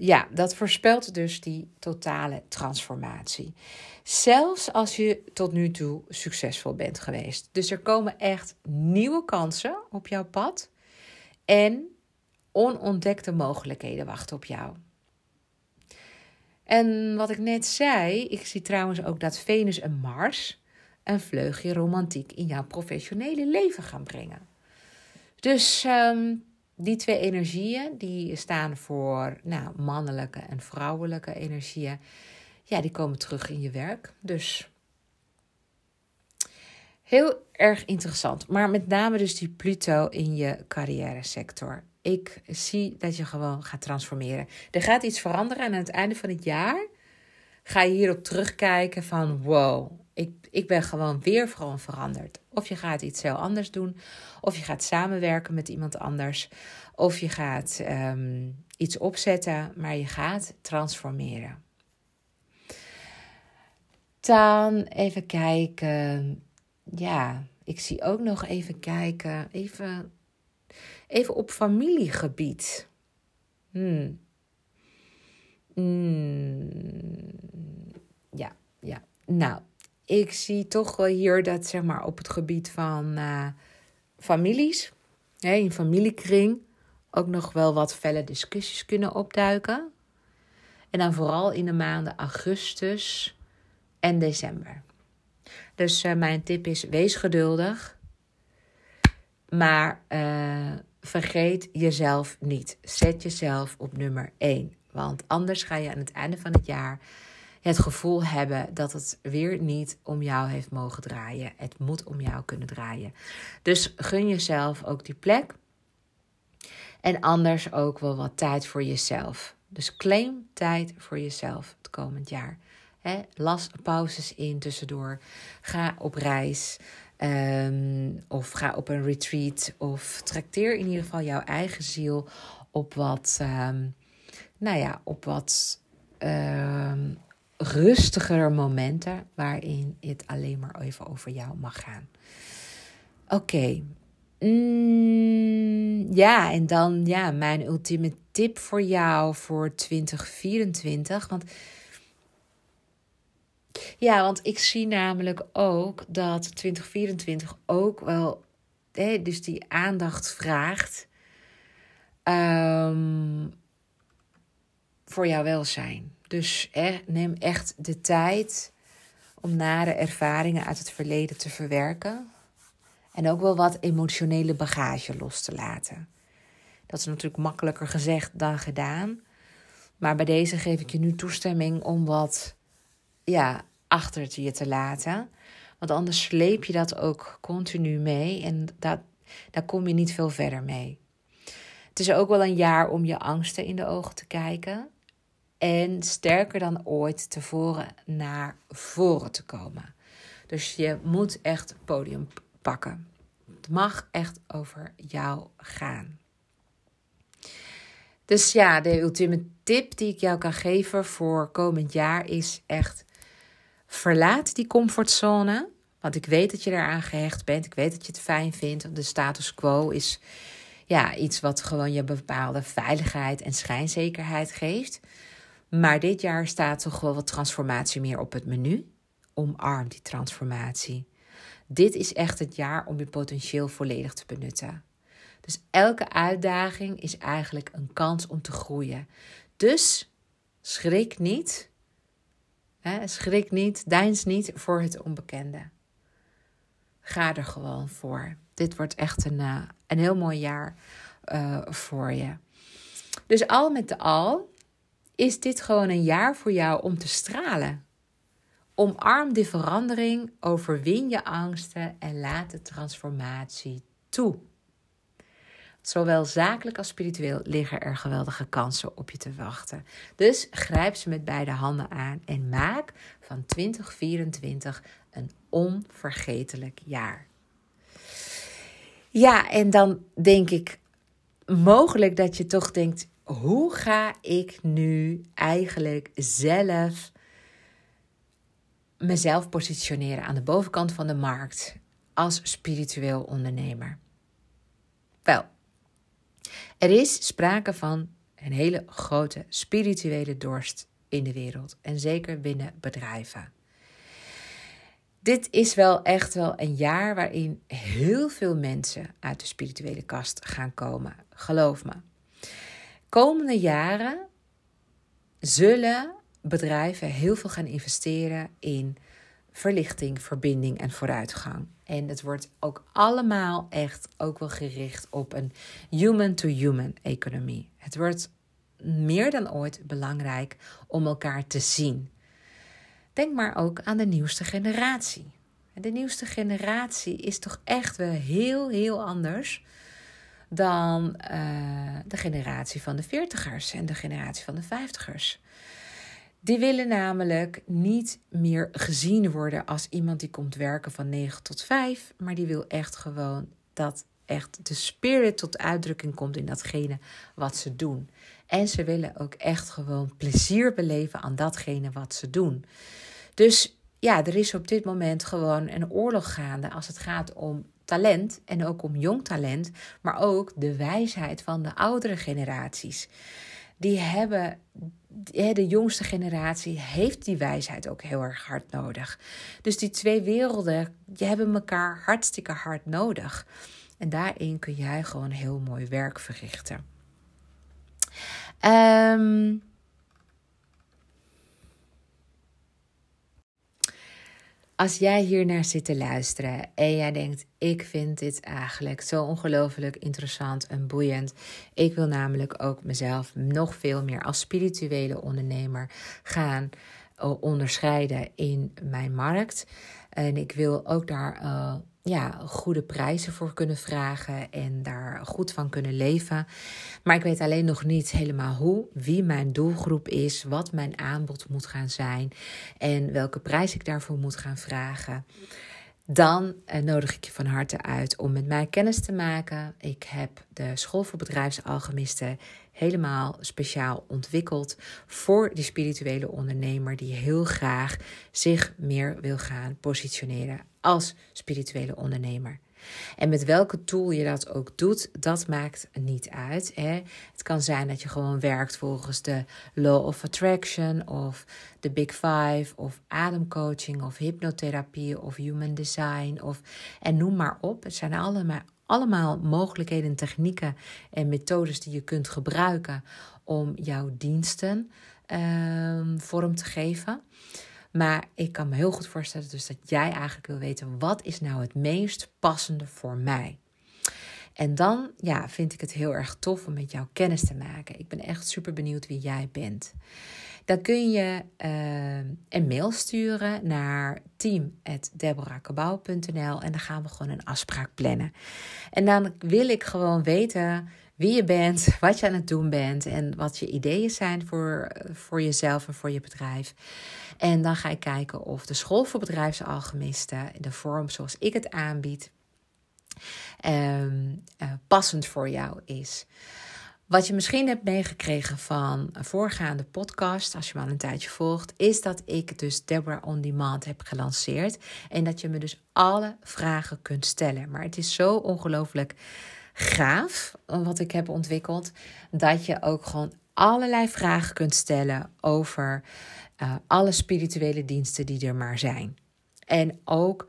Ja, dat voorspelt dus die totale transformatie. Zelfs als je tot nu toe succesvol bent geweest. Dus er komen echt nieuwe kansen op jouw pad. En onontdekte mogelijkheden wachten op jou. En wat ik net zei, ik zie trouwens ook dat Venus en Mars een vleugje romantiek in jouw professionele leven gaan brengen. Dus ehm, die twee energieën, die staan voor nou, mannelijke en vrouwelijke energieën, ja, die komen terug in je werk. Dus heel erg interessant. Maar met name dus die Pluto in je carrière sector. Ik zie dat je gewoon gaat transformeren. Er gaat iets veranderen en aan het einde van het jaar ga je hierop terugkijken van wow, ik, ik ben gewoon weer gewoon veranderd. Of je gaat iets heel anders doen, of je gaat samenwerken met iemand anders, of je gaat ehm, iets opzetten, maar je gaat transformeren. Dan even kijken. Ja, ik zie ook nog even kijken. Even, even op familiegebied. Hmm. Hmm. Ja, ja. Nou, ik zie toch wel hier dat zeg maar op het gebied van uh, families, hè, in familiekring, ook nog wel wat felle discussies kunnen opduiken. En dan vooral in de maanden augustus en december. Dus uh, mijn tip is: wees geduldig. Maar uh, vergeet jezelf niet. Zet jezelf op nummer 1. Want anders ga je aan het einde van het jaar het gevoel hebben dat het weer niet om jou heeft mogen draaien. Het moet om jou kunnen draaien. Dus gun jezelf ook die plek. En anders ook wel wat tijd voor jezelf. Dus claim tijd voor jezelf het komend jaar. He, las pauzes in tussendoor. Ga op reis. Ehm, of ga op een retreat. Of trakteer in ieder geval jouw eigen ziel op wat. Um, nou ja, op wat. Um, rustiger momenten waarin het alleen maar even over jou mag gaan. Oké. Mm, ja, en dan ja, mijn ultieme tip voor jou voor 2024. Want ja, want ik zie namelijk ook dat 2024 ook wel, hè, dus die aandacht vraagt um, voor jouw welzijn. Dus neem echt de tijd om nare ervaringen uit het verleden te verwerken. En ook wel wat emotionele bagage los te laten. Dat is natuurlijk makkelijker gezegd dan gedaan. Maar bij deze geef ik je nu toestemming om wat ja, achter je te laten. Want anders sleep je dat ook continu mee en dat, daar kom je niet veel verder mee. Het is ook wel een jaar om je angsten in de ogen te kijken en sterker dan ooit tevoren naar voren te komen. Dus je moet echt het podium pakken. Het mag echt over jou gaan. Dus ja, de ultieme tip die ik jou kan geven voor komend jaar is echt: verlaat die comfortzone. Want ik weet dat je eraan gehecht bent. Ik weet dat je het fijn vindt. De status quo is ja, iets wat gewoon je bepaalde veiligheid en schijnzekerheid geeft. Maar dit jaar staat toch wel wat transformatie meer op het menu. Omarm die transformatie. Dit is echt het jaar om je potentieel volledig te benutten. Dus elke uitdaging is eigenlijk een kans om te groeien. Dus schrik niet. Hè, schrik niet, deins niet voor het onbekende. Ga er gewoon voor. Dit wordt echt een, uh, een heel mooi jaar uh, voor je. Dus al met al is dit gewoon een jaar voor jou om te stralen. Omarm die verandering, overwin je angsten en laat de transformatie toe. Zowel zakelijk als spiritueel liggen er geweldige kansen op je te wachten. Dus grijp ze met beide handen aan en maak van 2024 een onvergetelijk jaar. Ja, en dan denk ik mogelijk dat je toch denkt: hoe ga ik nu eigenlijk zelf mezelf positioneren aan de bovenkant van de markt als spiritueel ondernemer? Wel, er is sprake van een hele grote spirituele dorst in de wereld en zeker binnen bedrijven. Dit is wel echt wel een jaar waarin heel veel mensen uit de spirituele kast gaan komen. Geloof me. Komende jaren zullen bedrijven heel veel gaan investeren in verlichting, verbinding en vooruitgang. En het wordt ook allemaal echt ook wel gericht op een human-to-human economie. Het wordt meer dan ooit belangrijk om elkaar te zien. Denk maar ook aan de nieuwste generatie. De nieuwste generatie is toch echt wel heel, heel anders dan uh, de generatie van de veertigers en de generatie van de vijftigers. Die willen namelijk niet meer gezien worden als iemand die komt werken van 9 tot 5, maar die wil echt gewoon dat echt de spirit tot uitdrukking komt in datgene wat ze doen. En ze willen ook echt gewoon plezier beleven aan datgene wat ze doen. Dus ja, er is op dit moment gewoon een oorlog gaande als het gaat om talent en ook om jong talent, maar ook de wijsheid van de oudere generaties. Die hebben, de jongste generatie heeft die wijsheid ook heel erg hard nodig. Dus die twee werelden, die hebben elkaar hartstikke hard nodig. En daarin kun jij gewoon heel mooi werk verrichten. Um, Als jij hier naar zit te luisteren en jij denkt: ik vind dit eigenlijk zo ongelooflijk interessant en boeiend. Ik wil namelijk ook mezelf nog veel meer als spirituele ondernemer gaan eh, onderscheiden in mijn markt. En ik wil ook daar uh, ja, goede prijzen voor kunnen vragen en daar goed van kunnen leven. Maar ik weet alleen nog niet helemaal hoe, wie mijn doelgroep is, wat mijn aanbod moet gaan zijn en welke prijs ik daarvoor moet gaan vragen. Dan eh, nodig ik je van harte uit om met mij kennis te maken. Ik heb de School voor Bedrijfsalchemisten helemaal speciaal ontwikkeld voor die spirituele ondernemer die heel graag zich meer wil gaan positioneren als spirituele ondernemer. En met welke tool je dat ook doet, dat maakt niet uit. Hè? Het kan zijn dat je gewoon werkt volgens de Law of Attraction of de Big Five of ademcoaching of hypnotherapie of human design of en noem maar op. Het zijn allemaal, allemaal mogelijkheden, technieken en methodes die je kunt gebruiken om jouw diensten um, vorm te geven. Maar ik kan me heel goed voorstellen dus dat jij eigenlijk wil weten wat is nou het meest passende voor mij. En dan ja, vind ik het heel erg tof om met jou kennis te maken. Ik ben echt super benieuwd wie jij bent. Dan kun je uh, een mail sturen naar team.deborahkabau.nl en dan gaan we gewoon een afspraak plannen. En dan wil ik gewoon weten wie je bent, wat je aan het doen bent en wat je ideeën zijn voor, voor jezelf en voor je bedrijf. En dan ga ik kijken of de school voor bedrijfsalchemisten, de vorm zoals ik het aanbied, um, uh, passend voor jou is. Wat je misschien hebt meegekregen van een voorgaande podcast, als je me al een tijdje volgt, is dat ik dus Deborah On Demand heb gelanceerd. En dat je me dus alle vragen kunt stellen. Maar het is zo ongelooflijk gaaf, wat ik heb ontwikkeld, dat je ook gewoon allerlei vragen kunt stellen over uh, alle spirituele diensten die er maar zijn. En ook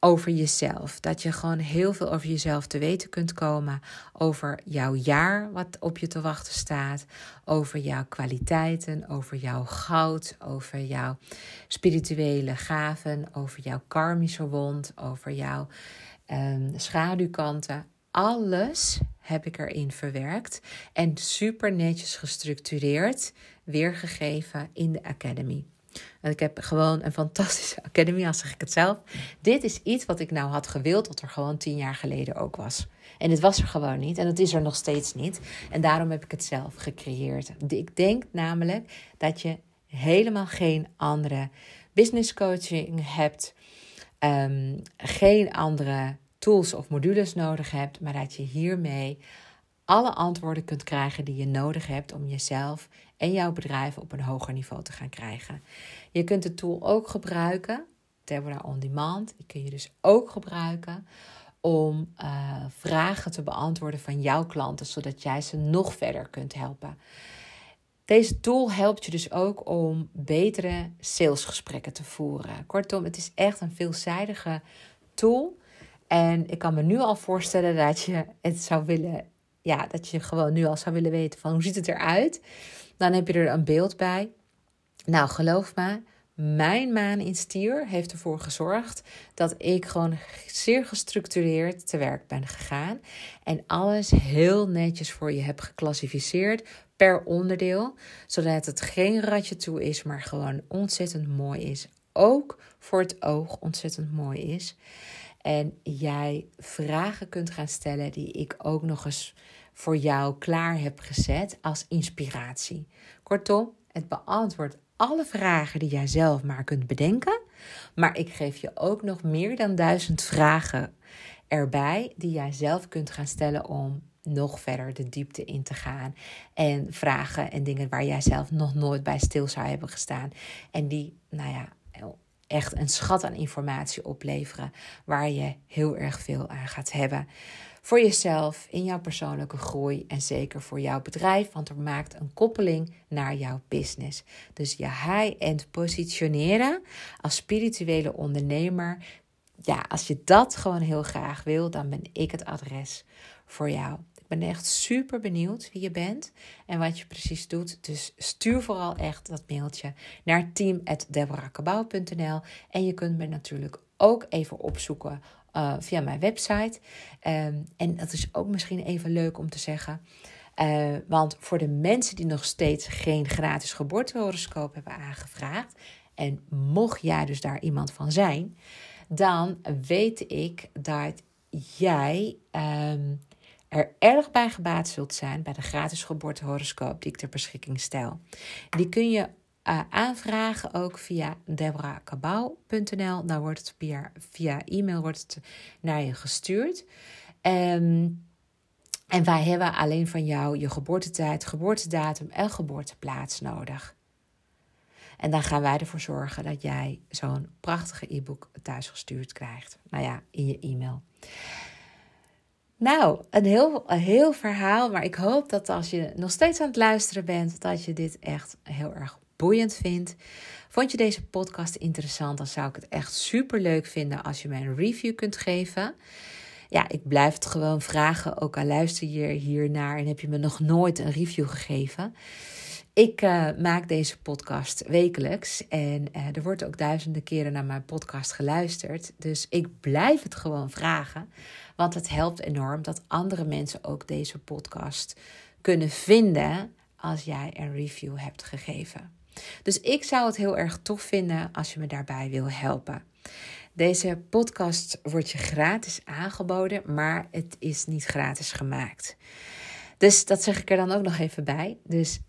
over jezelf. Dat je gewoon heel veel over jezelf te weten kunt komen. Over jouw jaar wat op je te wachten staat. Over jouw kwaliteiten, over jouw goud, over jouw spirituele gaven, over jouw karmische wond, over jouw um, schaduwkanten. Alles heb ik erin verwerkt en super netjes gestructureerd weergegeven in de Academy. En ik heb gewoon een fantastische *laughs* academy, als zeg ik het zelf. Dit is iets wat ik nou had gewild, wat er gewoon tien jaar geleden ook was. En het was er gewoon niet en het is er nog steeds niet. En daarom heb ik het zelf gecreëerd. Ik denk namelijk dat je helemaal geen andere business coaching hebt, um, geen andere tools of modules nodig hebt, maar dat je hiermee alle antwoorden kunt krijgen die je nodig hebt om jezelf en jouw bedrijf op een hoger niveau te gaan krijgen. Je kunt de tool ook gebruiken, Deborah On Demand, die kun je dus ook gebruiken om uh, vragen te beantwoorden van jouw klanten, zodat jij ze nog verder kunt helpen. Deze tool helpt je dus ook om betere salesgesprekken te voeren. Kortom, het is echt een veelzijdige tool. En ik kan me nu al voorstellen dat je het zou willen, ja, dat je gewoon nu al zou willen weten van hoe ziet het eruit. Dan heb je er een beeld bij. Nou, geloof me, mijn maan in stier heeft ervoor gezorgd dat ik gewoon zeer gestructureerd te werk ben gegaan. En alles heel netjes voor je heb geclassificeerd per onderdeel. Zodat het geen ratje toe is, maar gewoon ontzettend mooi is. Ook voor het oog ontzettend mooi is. En jij vragen kunt gaan stellen die ik ook nog eens voor jou klaar heb gezet als inspiratie. Kortom, het beantwoordt alle vragen die jij zelf maar kunt bedenken. Maar ik geef je ook nog meer dan duizend vragen erbij die jij zelf kunt gaan stellen om nog verder de diepte in te gaan. En vragen en dingen waar jij zelf nog nooit bij stil zou hebben gestaan. En die, nou ja, echt een schat aan informatie opleveren waar je heel erg veel aan gaat hebben. Voor jezelf, in jouw persoonlijke groei en zeker voor jouw bedrijf, want er maakt een koppeling naar jouw business. Dus je high-end positioneren als spirituele ondernemer. Ja, als je dat gewoon heel graag wil, dan ben ik het adres voor jou ben echt super benieuwd wie je bent en wat je precies doet. Dus stuur vooral echt dat mailtje naar team.deborahkabau.nl. En je kunt me natuurlijk ook even opzoeken uh, via mijn website. Um, en dat is ook misschien even leuk om te zeggen. Uh, want voor de mensen die nog steeds geen gratis geboortehoroscoop hebben aangevraagd. En mocht jij dus daar iemand van zijn, dan weet ik dat jij um, er erg bij gebaat zult zijn bij de gratis geboortehoroscoop die ik ter beschikking stel. Die kun je uh, aanvragen ook via deborahkabau.nl. Dan wordt het via, via e-mail wordt het naar je gestuurd. Um, en wij hebben alleen van jou je geboortetijd, geboortedatum en geboorteplaats nodig. En dan gaan wij ervoor zorgen dat jij zo'n prachtige e-book thuis gestuurd krijgt. Nou ja, in je e-mail. Nou, een heel, heel verhaal. Maar ik hoop dat als je nog steeds aan het luisteren bent, dat je dit echt heel erg boeiend vindt. Vond je deze podcast interessant? Dan zou ik het echt super leuk vinden als je mij een review kunt geven. Ja, ik blijf het gewoon vragen. Ook al luister je hiernaar en heb je me nog nooit een review gegeven. Ik uh, maak deze podcast wekelijks en uh, er wordt ook duizenden keren naar mijn podcast geluisterd. Dus ik blijf het gewoon vragen, want het helpt enorm dat andere mensen ook deze podcast kunnen vinden als jij een review hebt gegeven. Dus ik zou het heel erg tof vinden als je me daarbij wil helpen. Deze podcast wordt je gratis aangeboden, maar het is niet gratis gemaakt. Dus dat zeg ik er dan ook nog even bij. Dus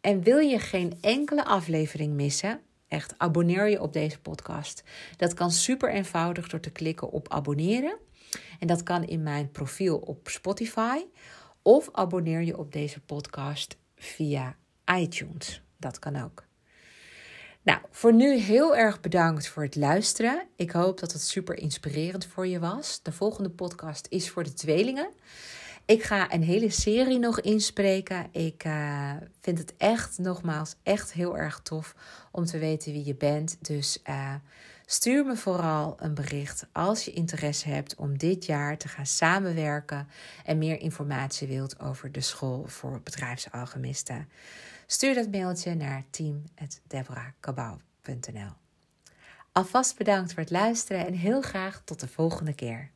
en wil je geen enkele aflevering missen? Echt, abonneer je op deze podcast. Dat kan super eenvoudig door te klikken op abonneren. En dat kan in mijn profiel op Spotify. Of abonneer je op deze podcast via iTunes. Dat kan ook. Nou, voor nu heel erg bedankt voor het luisteren. Ik hoop dat het super inspirerend voor je was. De volgende podcast is voor de tweelingen. Ik ga een hele serie nog inspreken. Ik uh, vind het echt, nogmaals, echt heel erg tof om te weten wie je bent. Dus uh, stuur me vooral een bericht als je interesse hebt om dit jaar te gaan samenwerken en meer informatie wilt over de school voor bedrijfsalchemisten. Stuur dat mailtje naar team.deborahkabau.nl Alvast bedankt voor het luisteren en heel graag tot de volgende keer.